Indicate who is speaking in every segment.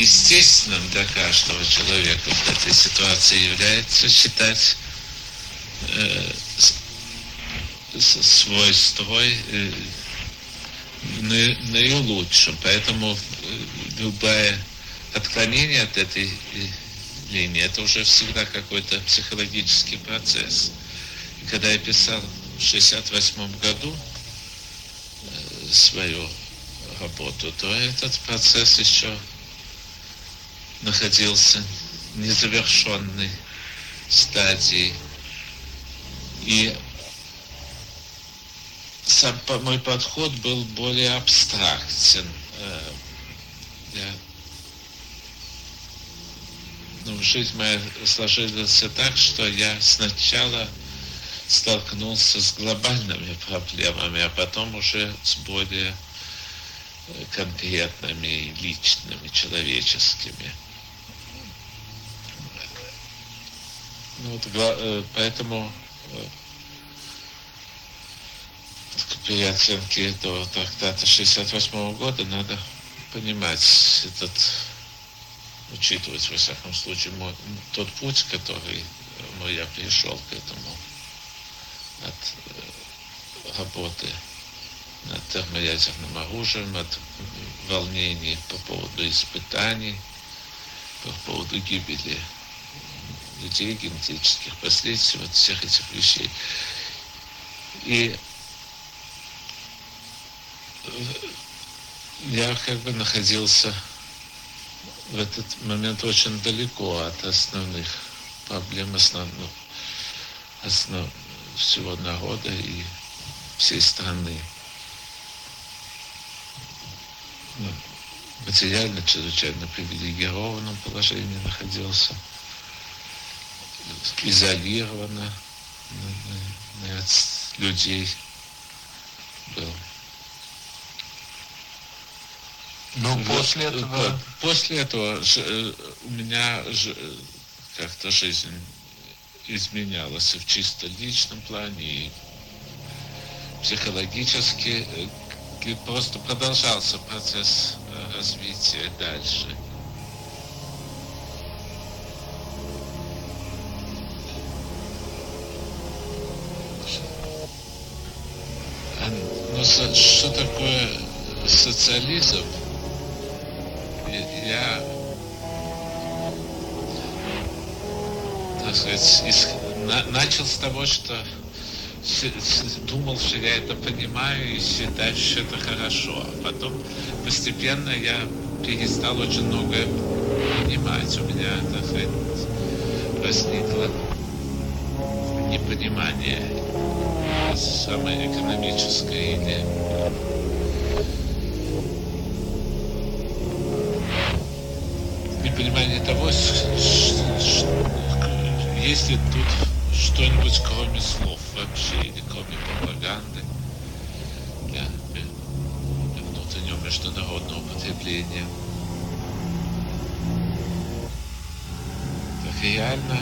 Speaker 1: естественным для каждого человека в этой ситуации является считать э, свой строй э, наилучшим. Поэтому э, любое отклонение от этой э, линии, это уже всегда какой-то психологический процесс. И когда я писал в 68 году э, свою работу, то этот процесс еще находился в незавершенной стадии. И сам мой подход был более абстрактен. Э, я, ну, жизнь моя сложилась так, что я сначала столкнулся с глобальными проблемами, а потом уже с более э, конкретными, личными, человеческими. Вот, э, поэтому при оценке до трактата 68 года надо понимать этот, учитывать, во всяком случае, мой, тот путь, который ну, я пришел к этому от э, работы над термоядерным оружием, от волнений по поводу испытаний, по поводу гибели людей, генетических последствий, вот всех этих вещей. И я как бы находился в этот момент очень далеко от основных проблем основных, основ, всего народа и всей страны. Ну, материально чрезвычайно привилегированном положении находился, изолированно от людей был.
Speaker 2: Ну, после этого...
Speaker 1: После этого э, у меня как-то жизнь изменялась в чисто личном плане и психологически. Э, просто продолжался процесс э, развития дальше. Что такое социализм? я, так сказать, из, на, начал с того, что думал, что я это понимаю и считаю, что это хорошо. А потом постепенно я перестал очень многое понимать. У меня, так сказать, возникло непонимание самое экономическое или непонимание того, есть ли тут что-нибудь кроме слов вообще, или кроме пропаганды для, для внутреннего международного потребления. Так реально,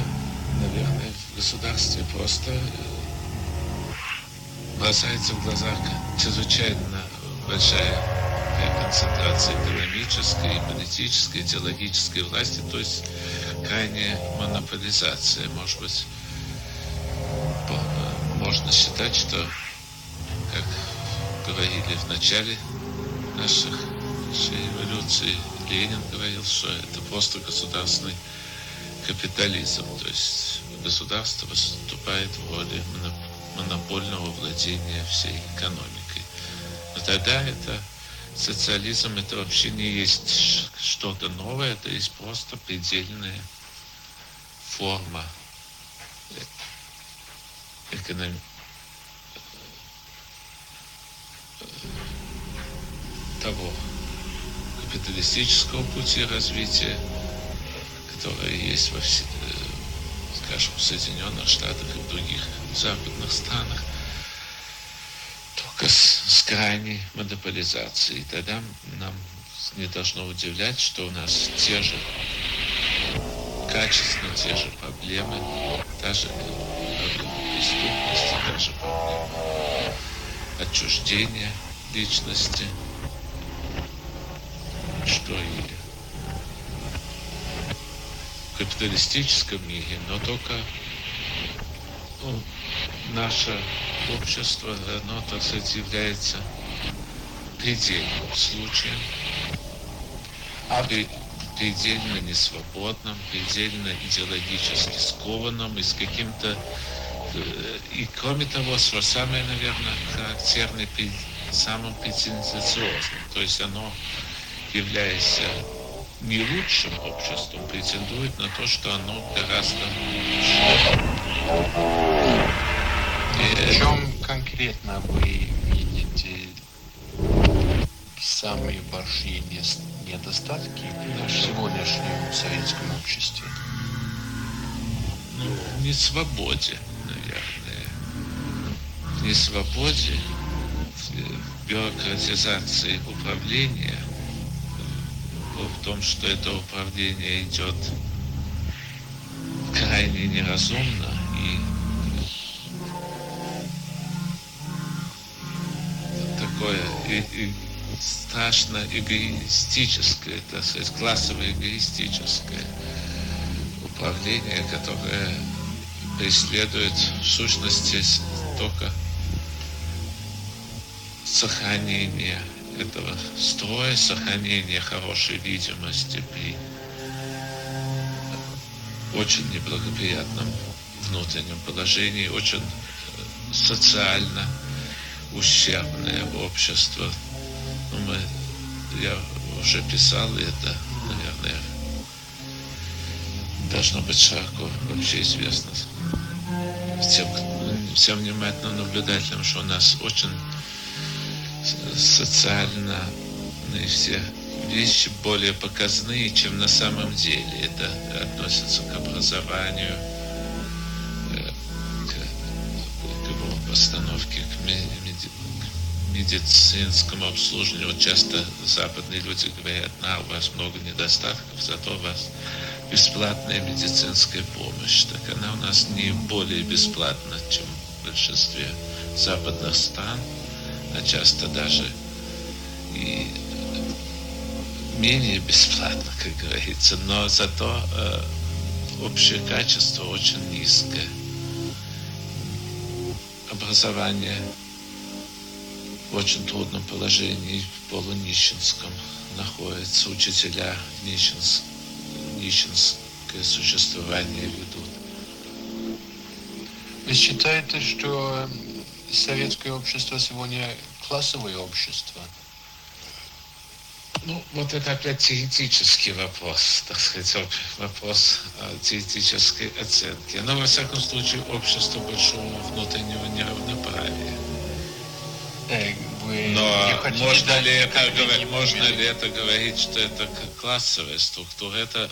Speaker 1: наверное, в государстве просто бросается в глаза чрезвычайно большая концентрации экономической, политической, идеологической власти, то есть крайняя монополизация. Может быть, можно считать, что, как говорили в начале наших, нашей революции, Ленин говорил, что это просто государственный капитализм, то есть государство выступает в роли монопольного владения всей экономикой. Но тогда это социализм это вообще не есть что-то новое, это есть просто предельная форма экономики того капиталистического пути развития, которое есть во все, скажем, в Соединенных Штатах и в других западных странах – только с, с крайней монополизацией. Тогда нам не должно удивлять, что у нас те же качественно те же проблемы, та же проблема преступности, та же проблема отчуждения личности, что и капиталистическом мире, но только ну, наше общество, оно, так сказать, является предельным случаем, а... предельно несвободным, предельно идеологически скованным и с каким-то э, и кроме того, что самое, наверное, характерное, самым претенциозным, то есть оно, являясь не лучшим обществом, претендует на то, что оно гораздо лучше.
Speaker 2: В чем конкретно вы видите самые большие недостатки в сегодняшнем советском обществе?
Speaker 1: Ну, не свободе, наверное. Не свободе, бюрократизации управления, в том, что это управление идет крайне неразумно и такое и, и страшно эгоистическое, так сказать, классово эгоистическое управление, которое преследует в сущности только сохранение этого строя, сохранение хорошей видимости при очень неблагоприятном внутреннем положении, очень э, социально ущербное общество. Ну, мы, я уже писал это, наверное, должно быть широко вообще известно всем, всем внимательным наблюдателям, что у нас очень социально и все вещи более показные, чем на самом деле. Это относится к образованию, э, к, к его постановке, к, меди, к медицинскому обслуживанию. Вот часто западные люди говорят, на, у вас много недостатков, зато у вас бесплатная медицинская помощь. Так она у нас не более бесплатна, чем в большинстве западных стран, а часто даже и менее бесплатно, как говорится, но зато э, общее качество очень низкое. Образование в очень трудном положении, в полунищенском находится, учителя нищенс, нищенское существование ведут.
Speaker 2: Вы считаете, что советское общество сегодня классовое общество?
Speaker 1: Ну, вот это опять теоретический вопрос, так сказать, вопрос теоретической оценки. Но, во всяком случае, общество большого внутреннего неравноправия.
Speaker 2: Э, вы
Speaker 1: Но можно ли, это, говорить, можно ли это говорить, что это классовая структура? Это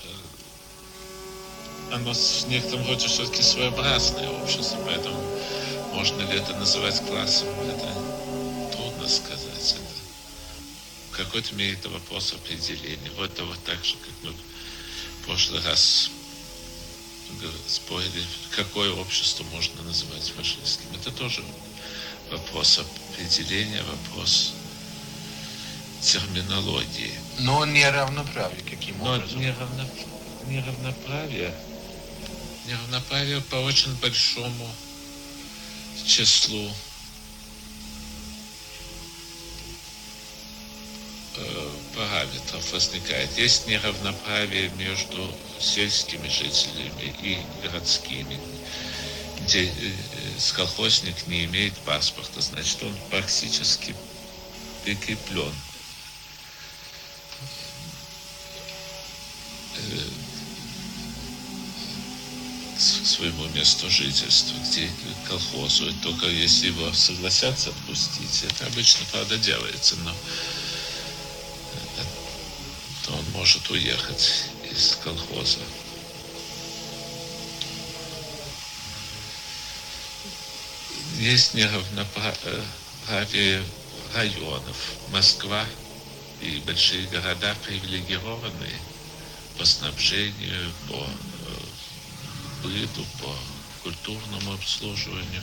Speaker 1: э, оно в некотором роде все-таки своеобразное общество, поэтому можно ли это называть классом? Это трудно сказать в какой-то мере это вопрос определения. Вот это вот так же, как мы в прошлый раз спорили, какое общество можно называть фашистским. Это тоже вопрос определения, вопрос терминологии.
Speaker 2: Но неравноправие каким
Speaker 1: Но
Speaker 2: образом?
Speaker 1: Неравно, неравноправие, неравноправие по очень большому числу Э, параметров возникает. Есть неравноправие между сельскими жителями и городскими, где э, колхозник не имеет паспорта, значит, он практически прикреплен э, своему месту жительства, где колхозу. Только если его согласятся отпустить, это обычно, правда, делается, но то он может уехать из колхоза. Есть неравноправие районов. Москва и большие города привилегированные по снабжению, по э, быту, по культурному обслуживанию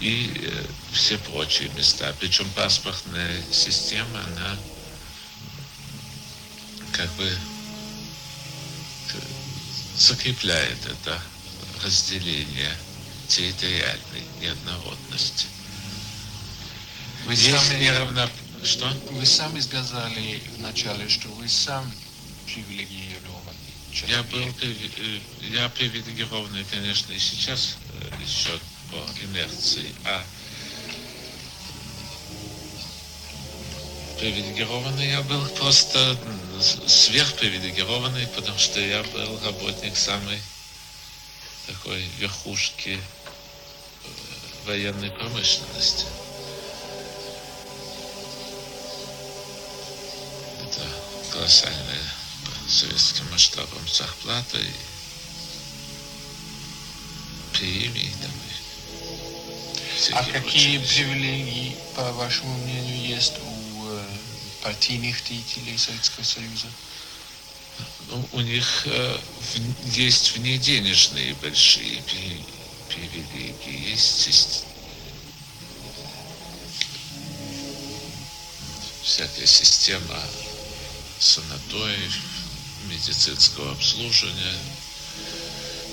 Speaker 1: и э, все прочие места. Причем паспортная система, она как бы закрепляет это разделение территориальной неоднородности.
Speaker 2: Вы
Speaker 1: Есть
Speaker 2: сами,
Speaker 1: неравно... Что?
Speaker 2: вы сами сказали вначале, что вы сам привилегированный человек.
Speaker 1: Я был я привилегированный, конечно, и сейчас еще по инерции, а привилегированный я был просто сверхпривилегированный, потому что я был работник самой такой верхушки военной промышленности. Это колоссальная советским масштабам зарплата и премии там и
Speaker 2: А какие
Speaker 1: прочие
Speaker 2: привилегии, по вашему мнению, есть у э, партийных деятелей Советского Союза?
Speaker 1: Ну, у них э, в- есть внеденежные большие при- привилегии, есть, есть всякая система санаториев, медицинского обслуживания,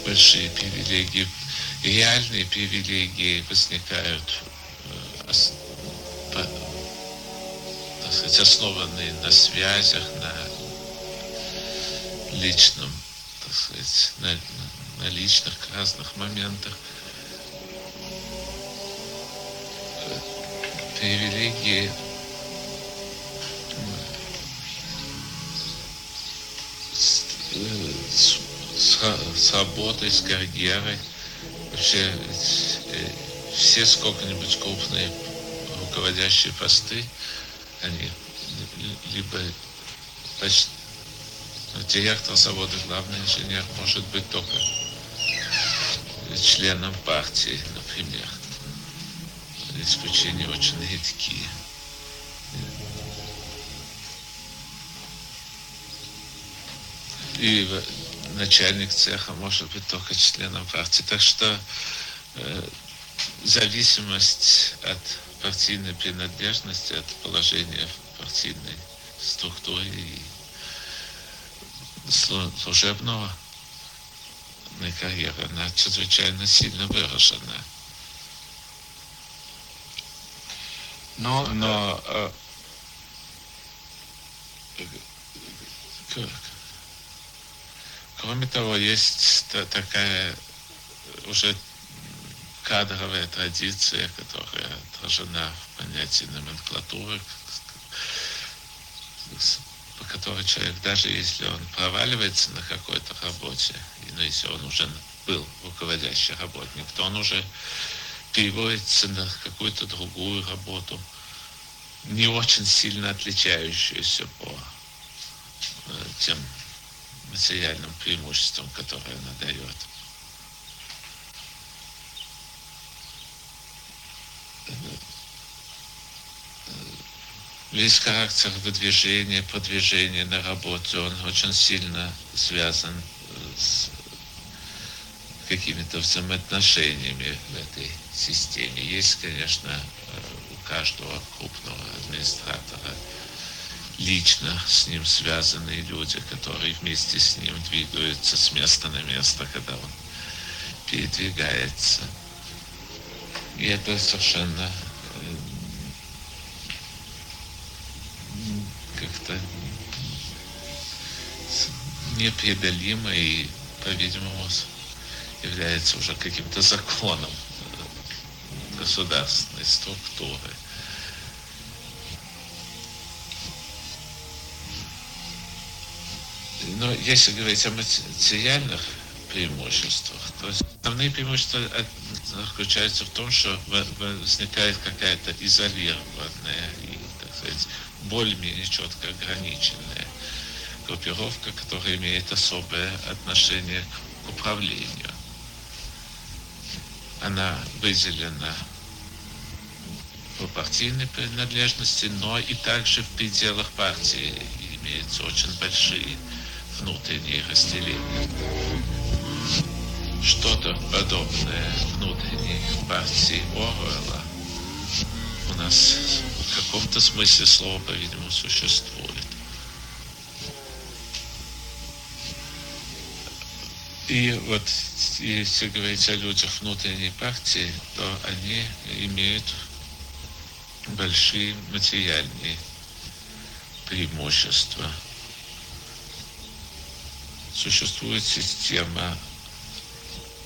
Speaker 1: большие привилегии. Реальные привилегии возникают э, так сказать, основанные на связях, на личном, так сказать, на, на- на личных разных моментах. Э, Привилегии с, с- с ра- с работой, с карьерой. Вообще э, все сколько-нибудь крупные руководящие посты, они ли- либо почти ну, директор завода, главный инженер может быть только членом партии, например. Исключения очень редкие. И начальник цеха может быть только членом партии. Так что э, зависимость от партийной принадлежности, от положения в партийной структуре и слу- служебного карьеры, она чрезвычайно сильно выражена.
Speaker 2: Но,
Speaker 1: Но э, к- кроме того, есть та- такая уже кадровая традиция, которая отражена в понятии номенклатуры, по которой человек, даже если он проваливается на какой-то работе, ну, если он уже был руководящий работник, то он уже переводится на какую-то другую работу, не очень сильно отличающуюся по э, тем материальным преимуществам, которые она дает. Весь характер выдвижения, продвижения на работе, он очень сильно связан э, с какими-то взаимоотношениями в этой системе. Есть, конечно, э, у каждого крупного администратора лично с ним связанные люди, которые вместе с ним двигаются с места на место, когда он передвигается. И это совершенно э, как-то непреодолимо и, по-видимому, является уже каким-то законом э, государственной структуры. Но если говорить о материальных преимуществах, то основные преимущества от- заключаются в том, что возникает какая-то изолированная и, так сказать, более-менее четко ограниченная группировка, которая имеет особое отношение к управлению. Она выделена по партийной принадлежности, но и также в пределах партии имеются очень большие внутренние разделения. Что-то подобное внутренней партии Оруэлла у нас в каком-то смысле слова, по-видимому, существует. И вот если говорить о людях внутренней партии, то они имеют большие материальные преимущества. Существует система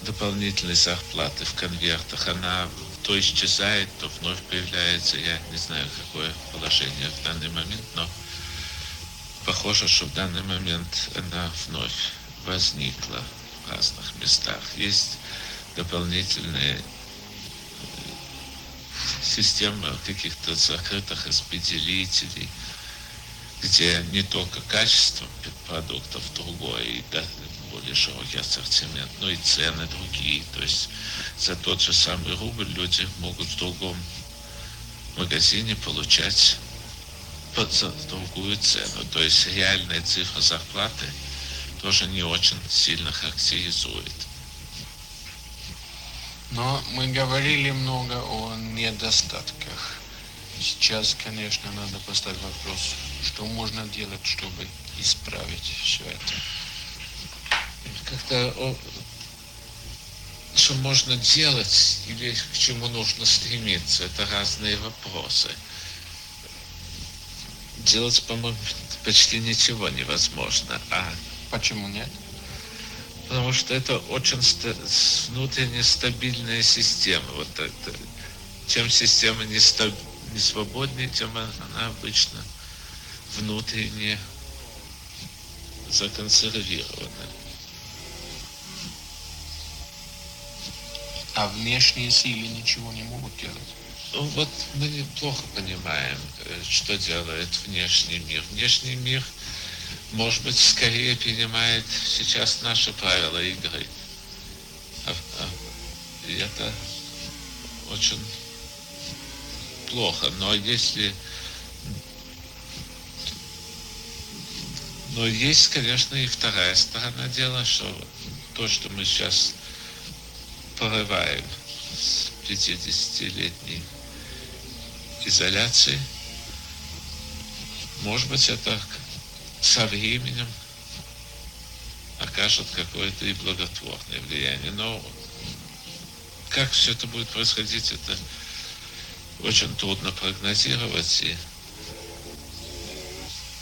Speaker 1: дополнительной зарплаты в конвертах. Она то исчезает, то вновь появляется. Я не знаю, какое положение в данный момент, но похоже, что в данный момент она вновь возникла в разных местах. Есть дополнительные э, системы каких-то закрытых распределителей, где не только качество продуктов другое, и да, более широкий ассортимент, но и цены другие. То есть за тот же самый рубль люди могут в другом магазине получать за другую цену. То есть реальная цифра зарплаты тоже не очень сильно характеризует.
Speaker 2: Но мы говорили много о недостатках. Сейчас, конечно, надо поставить вопрос, что можно делать, чтобы исправить все это
Speaker 1: как-то что можно делать или к чему нужно стремиться, это разные вопросы. Делать, по-моему, почти ничего невозможно. А
Speaker 2: почему нет?
Speaker 1: Потому что это очень ста- внутренне стабильная система. Вот это. Чем система не, стаб- не свободнее, тем она обычно внутренне законсервирована.
Speaker 2: а внешние силы ничего не могут делать.
Speaker 1: Ну вот мы неплохо понимаем, э, что делает внешний мир. Внешний мир, может быть, скорее принимает сейчас наши правила игры. А, а, и это очень плохо. Но если... Но есть, конечно, и вторая сторона дела, что то, что мы сейчас порываем с 50-летней изоляции. Может быть, это со временем окажет какое-то и благотворное влияние. Но как все это будет происходить, это очень трудно прогнозировать. И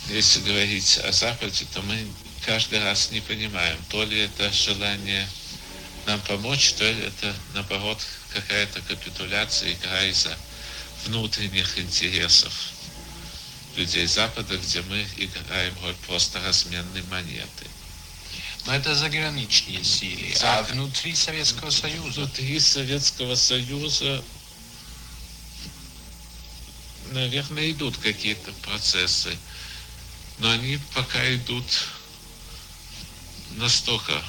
Speaker 1: если говорить о Западе, то мы каждый раз не понимаем, то ли это желание нам помочь, то это, наоборот, какая-то капитуляция, игра из-за внутренних интересов людей Запада, где мы играем роль просто разменной монеты.
Speaker 2: Но это заграничные силы. А внутри Советского Союза?
Speaker 1: Внутри Советского Союза, наверное, идут какие-то процессы. Но они пока идут настолько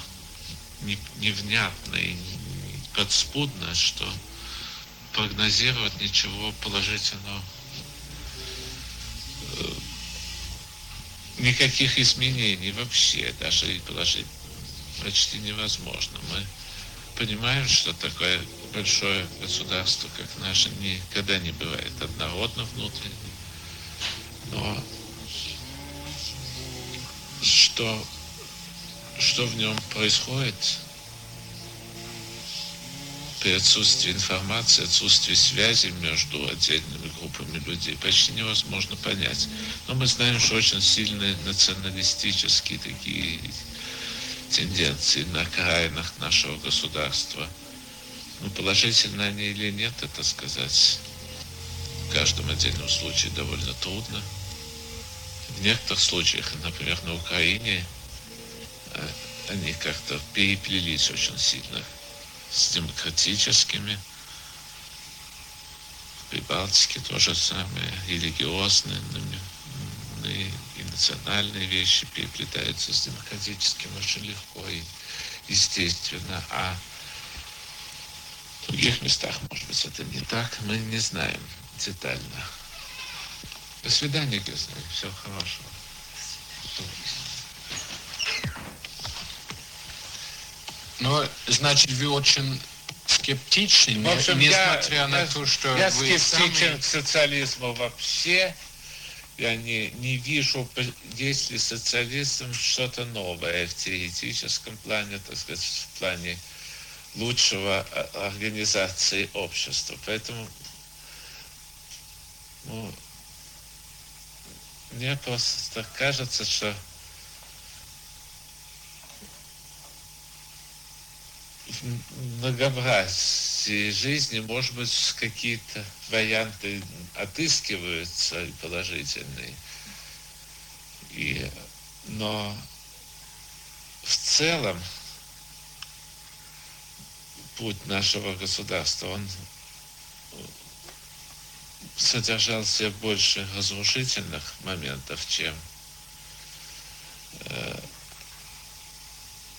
Speaker 1: невнятно и подспудно, что прогнозировать ничего положительного э, никаких изменений вообще, даже и положить почти невозможно. Мы понимаем, что такое большое государство, как наше, никогда не бывает однородно внутренне. Но что что в нем происходит при отсутствии информации, отсутствии связи между отдельными группами людей почти невозможно понять. Но мы знаем, что очень сильные националистические такие тенденции на окраинах нашего государства. Ну, положительно они или нет, это сказать в каждом отдельном случае довольно трудно. В некоторых случаях, например, на Украине, они как-то переплелись очень сильно с демократическими. В Прибалтике то же самое, религиозные и национальные вещи переплетаются с демократическим очень легко и естественно. А в других местах, может быть, это не так, мы не знаем детально. До свидания, Гюзель. Всего хорошего.
Speaker 2: Ну, значит, вы очень скептичны,
Speaker 1: в общем,
Speaker 2: несмотря
Speaker 1: я,
Speaker 2: на
Speaker 1: я,
Speaker 2: то, что
Speaker 1: я
Speaker 2: вы
Speaker 1: скептичен
Speaker 2: сами...
Speaker 1: к социализму вообще. я не, не вижу, есть ли социализм что-то новое в теоретическом плане, так сказать, в плане лучшего организации общества. Поэтому ну, мне просто кажется, что в многообразии жизни, может быть, какие-то варианты отыскиваются положительные. И, но в целом путь нашего государства, он содержал в себе больше разрушительных моментов, чем э,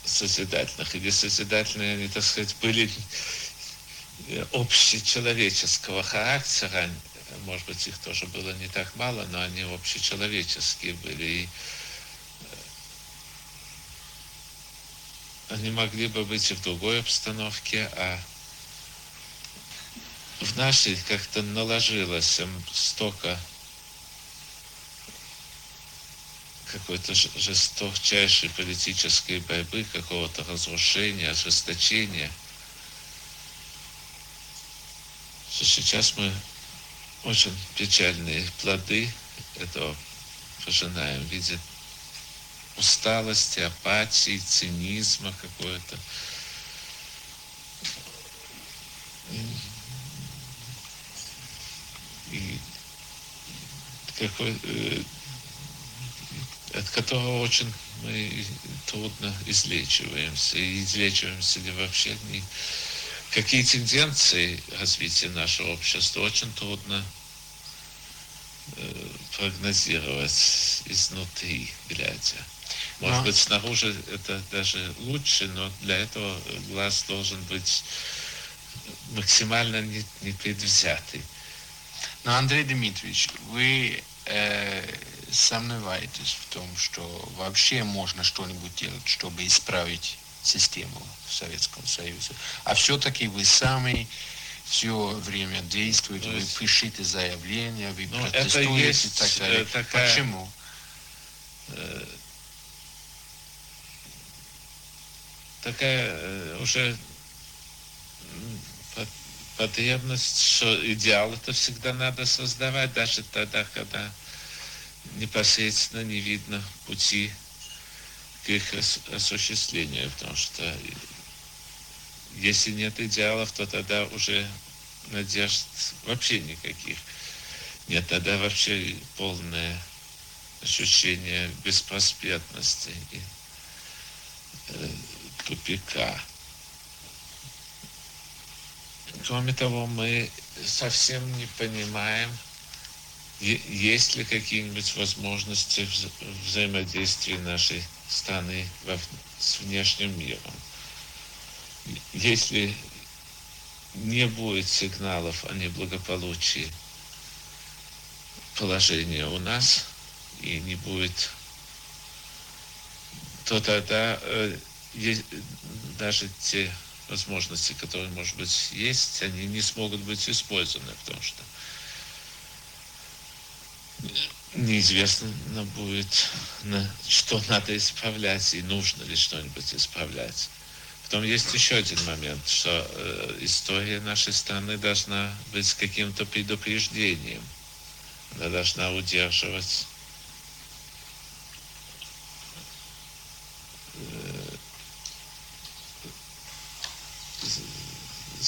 Speaker 1: созидательных. Или созидательные, они, так сказать, были общечеловеческого характера. Может быть, их тоже было не так мало, но они общечеловеческие были. И они могли бы быть и в другой обстановке, а в нашей как-то наложилось столько какой-то жесточайшей политической борьбы, какого-то разрушения, ожесточения, что сейчас мы очень печальные плоды этого пожинаем. В усталости, апатии, цинизма какой-то. И какой, э, от которого очень мы трудно излечиваемся. И излечиваемся ли вообще не... Какие тенденции развития нашего общества очень трудно э, прогнозировать изнутри, глядя. Может да. быть, снаружи это даже лучше, но для этого глаз должен быть максимально непредвзятый.
Speaker 2: Но, Андрей Дмитриевич, вы э, сомневаетесь в том, что вообще можно что-нибудь делать, чтобы исправить систему в Советском Союзе. А все-таки вы сами все время действуете, вы пишите заявления, вы ну, протестуете и так далее. Такая, Почему?
Speaker 1: Такая э, уже потребность, что идеал это всегда надо создавать, даже тогда, когда непосредственно не видно пути к их осуществлению, потому что если нет идеалов, то тогда уже надежд вообще никаких. Нет, тогда вообще полное ощущение беспросветности и э, тупика. Кроме того, мы совсем не понимаем, есть ли какие-нибудь возможности взаимодействия нашей страны с внешним миром. Если не будет сигналов о неблагополучии положения у нас и не будет, то тогда э, даже те возможности, которые, может быть, есть, они не смогут быть использованы, потому что неизвестно будет, что надо исправлять и нужно ли что-нибудь исправлять. Потом есть еще один момент, что э, история нашей страны должна быть каким-то предупреждением. Она должна удерживать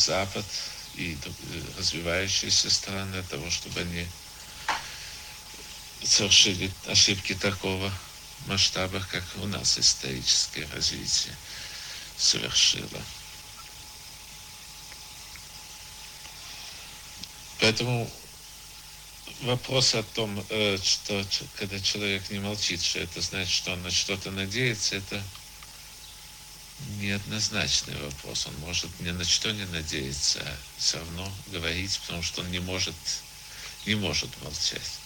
Speaker 1: Запад и развивающиеся страны для того, чтобы они совершили ошибки такого масштаба, как у нас историческое развитие совершило. Поэтому вопрос о том, э, что когда человек не молчит, что это значит, что он на что-то надеется, это неоднозначный вопрос. Он может ни на что не надеяться, а все равно говорить, потому что он не может, не может молчать.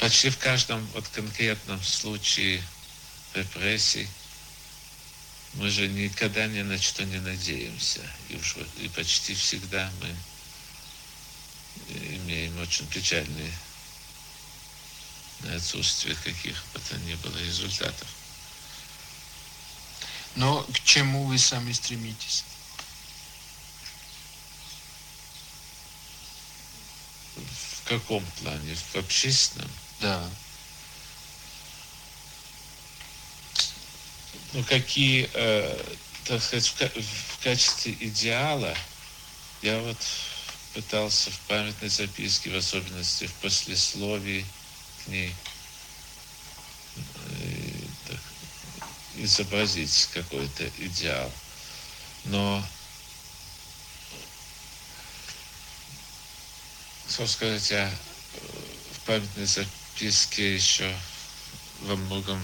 Speaker 1: Почти в каждом вот конкретном случае репрессий мы же никогда ни на что не надеемся. И, уж, и почти всегда мы имеем очень печальные отсутствие каких бы то ни было результатов.
Speaker 2: Но к чему вы сами стремитесь?
Speaker 1: В каком плане? В общественном?
Speaker 2: Да.
Speaker 1: Ну, какие, э, так сказать, в, в качестве идеала я вот пытался в памятной записке, в особенности в послесловии к ней, э, так, изобразить какой-то идеал. Но, что сказать, я э, в памятной записке еще во многом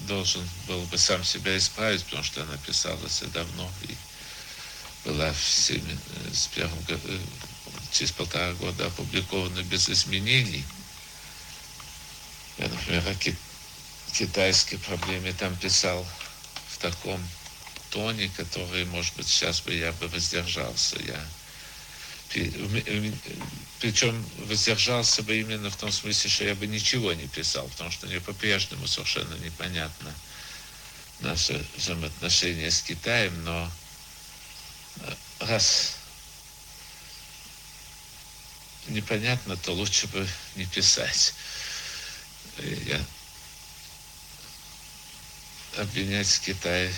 Speaker 1: должен был бы сам себя исправить, потому что она писалась давно и была всеми э, с первым э, через полтора года опубликована без изменений. Я, например, о китайской проблеме там писал в таком тоне, который, может быть, сейчас бы я бы воздержался. Я причем воздержался бы именно в том смысле, что я бы ничего не писал, потому что мне по-прежнему совершенно непонятно наши взаимоотношения с Китаем, но э, раз непонятно, то лучше бы не писать. Я обвинять Китай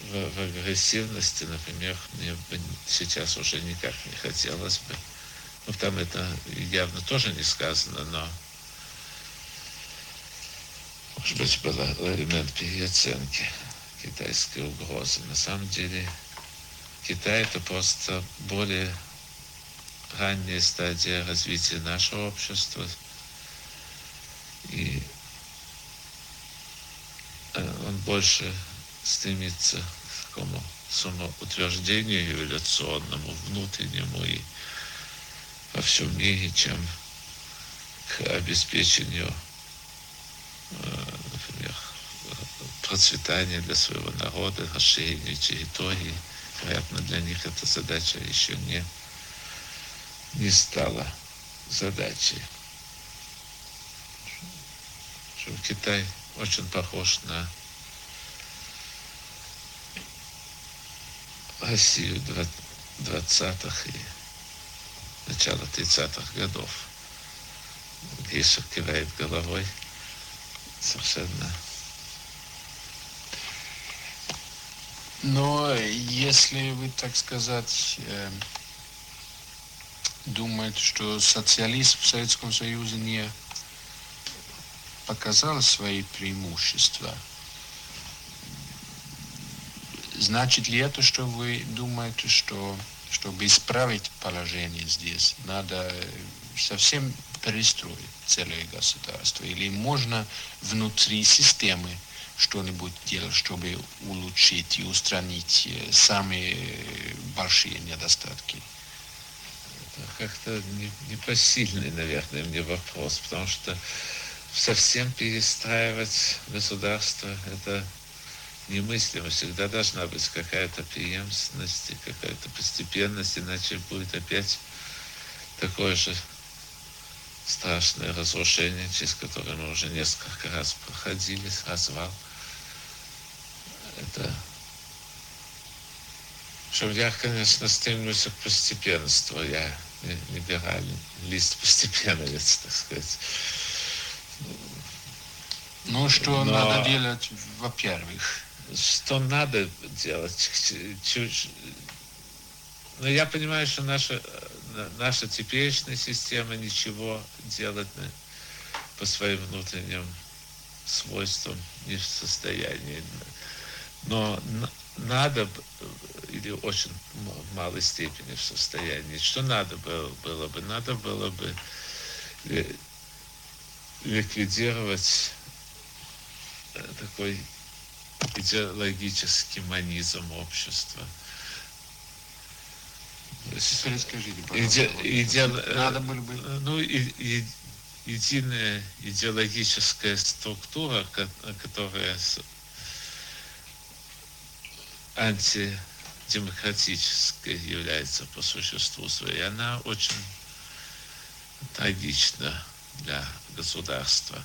Speaker 1: в, в агрессивности, например, мне бы сейчас уже никак не хотелось бы. Ну, там это явно тоже не сказано, но может быть, был элемент переоценки китайской угрозы. На самом деле Китай это просто более ранняя стадия развития нашего общества. И он больше стремится к такому самоутверждению эволюционному, внутреннему и во всем мире, чем к обеспечению, э, например, процветания для своего народа, расширению территории. Вероятно, для них эта задача еще не, не стала задачей. Китай очень похож на Россию 20-х и начала 30-х годов. Гриша кивает головой совершенно.
Speaker 2: Но если вы, так сказать, э, думаете, что социализм в Советском Союзе не показал свои преимущества – Значит ли это, что вы думаете, что чтобы исправить положение здесь, надо совсем перестроить целое государство? Или можно внутри системы что-нибудь делать, чтобы улучшить и устранить самые большие недостатки?
Speaker 1: Как-то непосильный, наверное, мне вопрос, потому что совсем перестраивать государство – это немыслимо. Всегда должна быть какая-то преемственность и какая-то постепенность, иначе будет опять такое же страшное разрушение, через которое мы уже несколько раз проходили, развал. Это что я, конечно, стремлюсь к постепенству. Я либеральный лист постепенновец, так сказать.
Speaker 2: Ну, что Но... надо делать, во-первых?
Speaker 1: что надо делать. Но я понимаю, что наша, наша теперешняя система ничего делать по своим внутренним свойствам не в состоянии. Но надо, или очень в малой степени в состоянии, что надо было, было бы? Надо было бы ликвидировать э, такой идеологический манизм общества.
Speaker 2: Перескажите, Иде,
Speaker 1: иде, Надо было бы... Ну, и, и, единая идеологическая структура, которая антидемократической является по существу своей, она очень трагична для государства.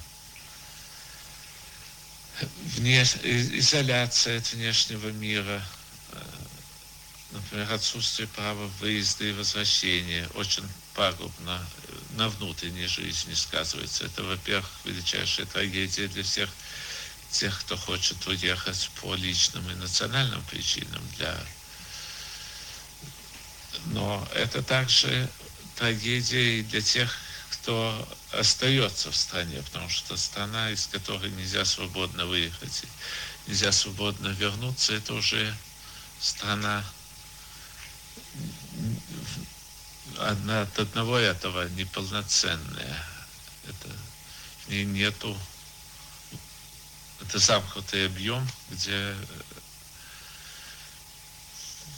Speaker 1: Вне, изоляция от внешнего мира, э, например, отсутствие права выезда и возвращения очень пагубно на внутренней жизни сказывается. Это, во-первых, величайшая трагедия для всех тех, кто хочет уехать по личным и национальным причинам для но это также трагедия и для тех, кто остается в стране, потому что страна, из которой нельзя свободно выехать, нельзя свободно вернуться, это уже страна одна от одного этого неполноценная. Это в ней нету это замкнутый объем, где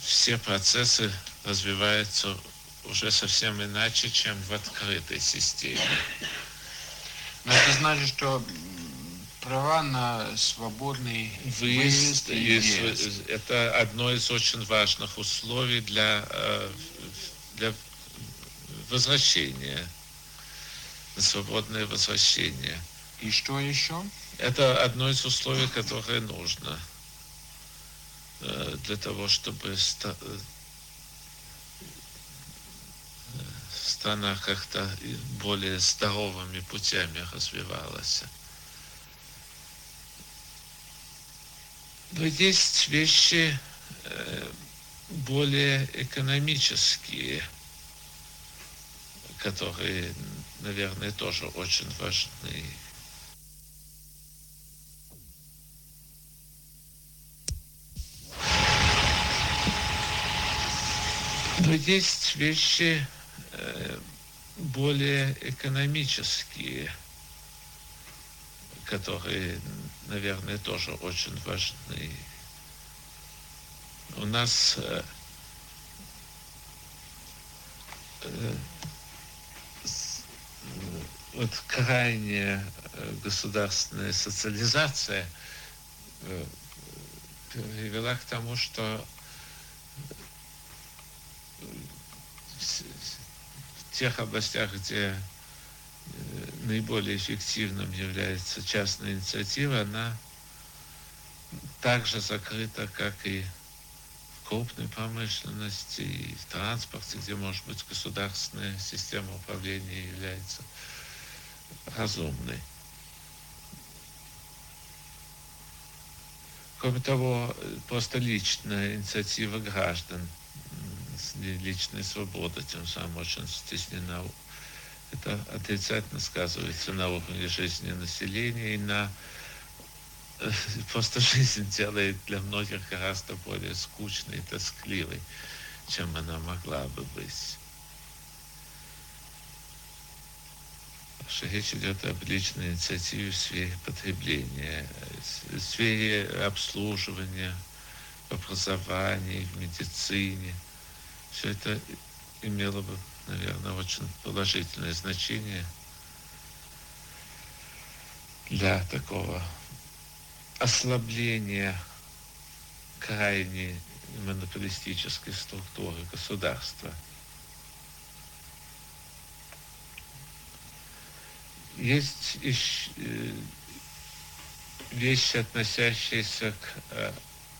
Speaker 1: все процессы развиваются уже совсем иначе, чем в открытой системе.
Speaker 2: Но это значит, что права на свободный выезд, выезд и въезд.
Speaker 1: Это одно из очень важных условий для, э, для возвращения, на свободное возвращение.
Speaker 2: И что еще?
Speaker 1: Это одно из условий, которое нужно э, для того, чтобы страна как-то более здоровыми путями развивалась. Но есть вещи э, более экономические, которые, наверное, тоже очень важны. Но есть вещи более экономические, которые, наверное, тоже очень важны. У нас э, э, вот крайняя государственная социализация привела к тому, что тех областях, где э, наиболее эффективным является частная инициатива, она также закрыта, как и в крупной промышленности, и в транспорте, где, может быть, государственная система управления является разумной. Кроме того, просто личная инициатива граждан – личная свобода тем самым очень стеснена. Это отрицательно сказывается на уровне жизни населения и на э, просто жизнь делает для многих гораздо более скучной и тоскливой, чем она могла бы быть. что речь идет об личной инициативе в сфере потребления, в сфере обслуживания, в образовании, в медицине – все это имело бы, наверное, очень положительное значение для такого ослабления крайне монополистической структуры государства. Есть э, вещи, относящиеся к э,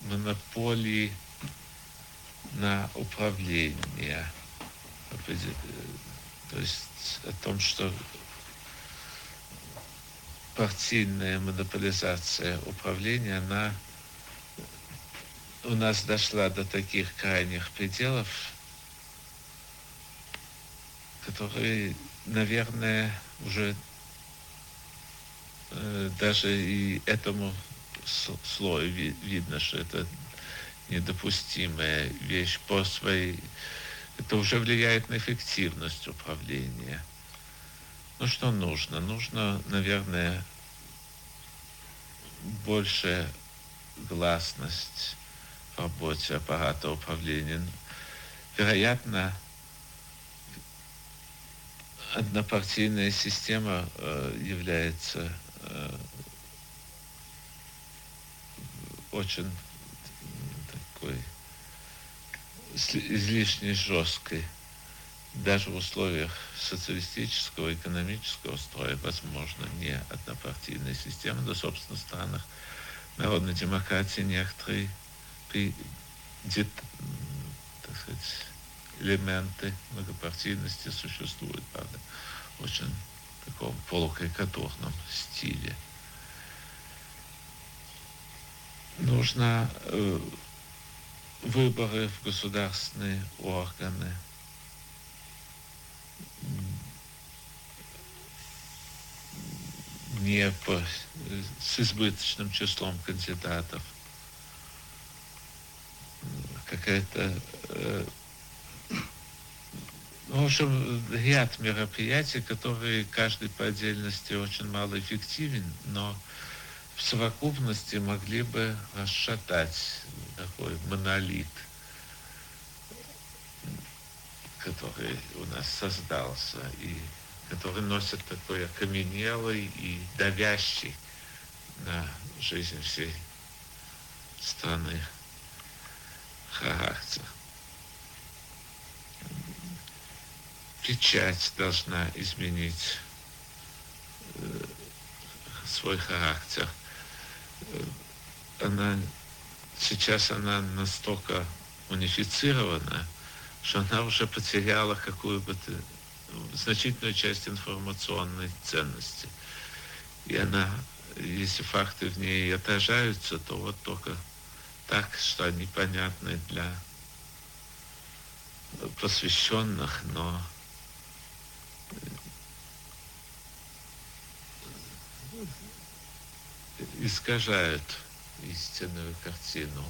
Speaker 1: монополии на управление. То есть о том, что партийная монополизация управления, она у нас дошла до таких крайних пределов, которые, наверное, уже э, даже и этому слою видно, что это недопустимая вещь по своей... Это уже влияет на эффективность управления. Ну что нужно? Нужно, наверное, больше гласность в работе аппарата управления. Вероятно, однопартийная система э, является э, очень такой излишне жесткой даже в условиях социалистического экономического строя возможно не однопартийная система, но, собственно, в странах народной демократии некоторые так сказать, элементы многопартийности существуют, правда, в очень таком полукарикатурном стиле. Нужно э, выборы в государственные органы – не по, с избыточным числом кандидатов. Какая-то э, в общем, ряд мероприятий, которые каждый по отдельности очень мало эффективен, но в совокупности могли бы расшатать такой монолит, который у нас создался. И который носит такой окаменелый и давящий на жизнь всей страны характер. Печать должна изменить э, свой характер. Э, она сейчас она настолько унифицирована, что она уже потеряла какую бы то значительную часть информационной ценности. И она, если факты в ней отражаются, то вот только так, что они понятны для посвященных, но искажают истинную картину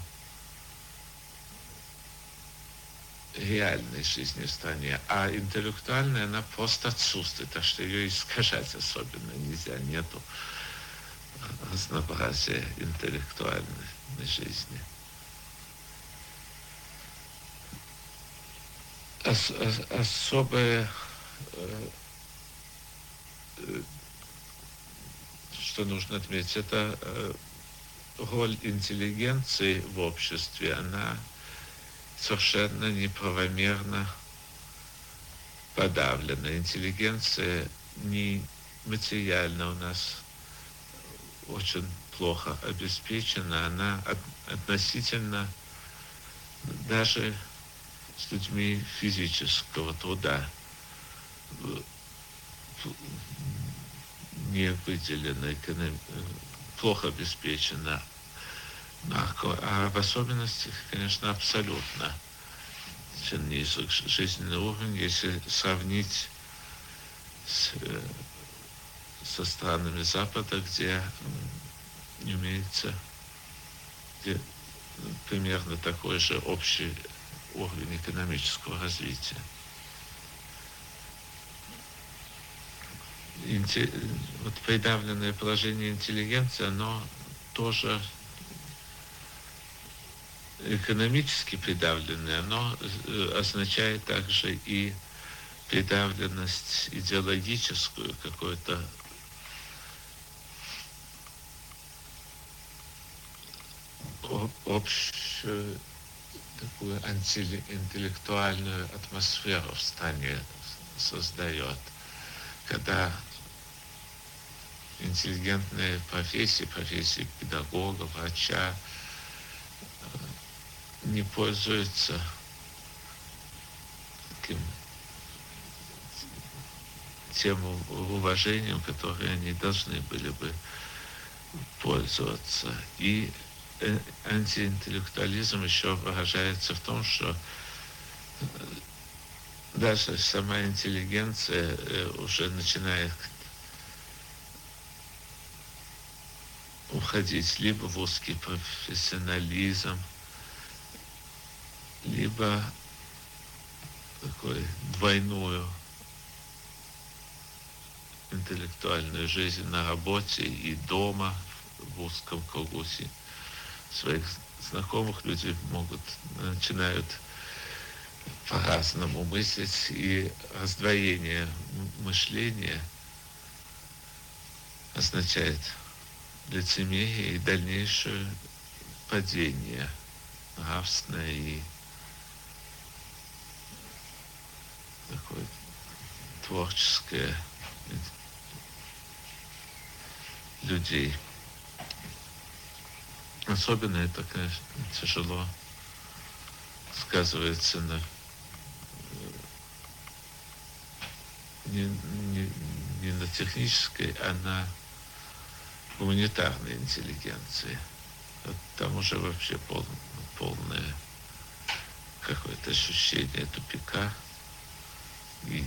Speaker 1: реальной жизни в стране, а интеллектуальная она просто отсутствует, так что ее искажать особенно нельзя, нету разнообразия интеллектуальной жизни. Ос, особое, э, э, что нужно отметить, это э, роль интеллигенции в обществе, она совершенно неправомерно подавлена. Интеллигенция не материально у нас очень плохо обеспечена, она относительно даже с людьми физического труда не выделена, плохо обеспечена. А в особенности, конечно, абсолютно. Низок жизненный уровень, если сравнить с, э, со странами Запада, где имеется где примерно такой же общий уровень экономического развития. Вот придавленное положение интеллигенции, оно тоже экономически придавленное, оно э, означает также и придавленность идеологическую, какую-то общую такую антиинтеллектуальную атмосферу в стране создает, когда интеллигентные профессии, профессии педагога, врача, не пользуются таким тем уважением, которое они должны были бы пользоваться. И э, антиинтеллектуализм еще выражается в том, что э, даже сама интеллигенция э, уже начинает уходить либо в узкий профессионализм, либо такой двойную интеллектуальную жизнь на работе и дома в узком кругу. Своих знакомых люди могут начинают по-разному мыслить и раздвоение мышления означает лицемерие и дальнейшее падение нравственное и такое творческое людей. Особенно это, конечно, тяжело сказывается на не, не, не на технической, а на гуманитарной интеллигенции. Вот там уже вообще пол, полное какое-то ощущение тупика и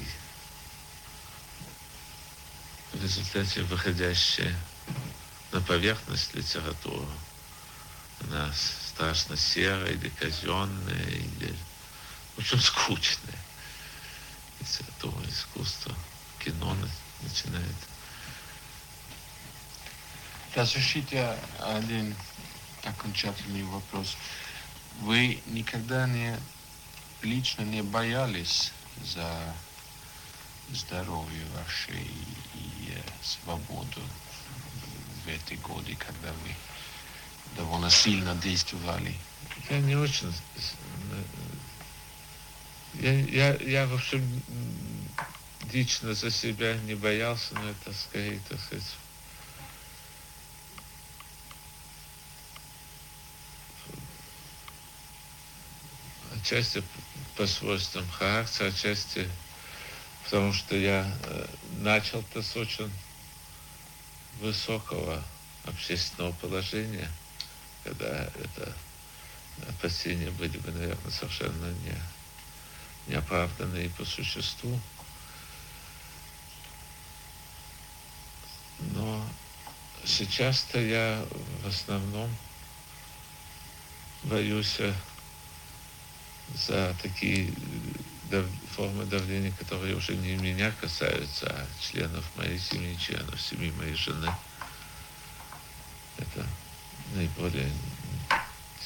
Speaker 1: в результате выходящая на поверхность литература. Она страшно серая или казенная, или в общем скучная. Литература, искусство, кино начинает.
Speaker 2: Разрешите один окончательный вопрос. Вы никогда не лично не боялись за здоровье ваше и, и свободу в эти годы, когда вы довольно сильно действовали?
Speaker 1: Я не очень... Я, я, я в общем, лично за себя не боялся, но это скорее, так сказать, отчасти по свойствам характера, отчасти потому что я э, начал-то с очень высокого общественного положения, когда это опасения были бы, наверное, совершенно не, неоправданные по существу. Но сейчас-то я в основном боюсь за такие формы давления, которые уже не меня касаются, а членов моей семьи, членов семьи моей жены. Это наиболее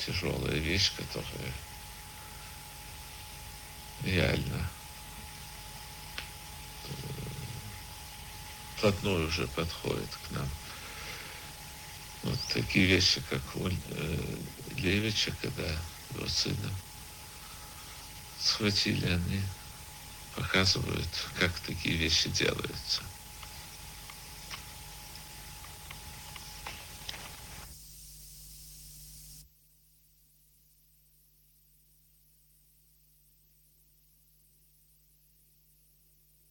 Speaker 1: тяжелая вещь, которая реально э, вплотную уже подходит к нам. Вот такие вещи, как у э, Левича, когда его сына схватили, они показывают, как такие вещи делаются.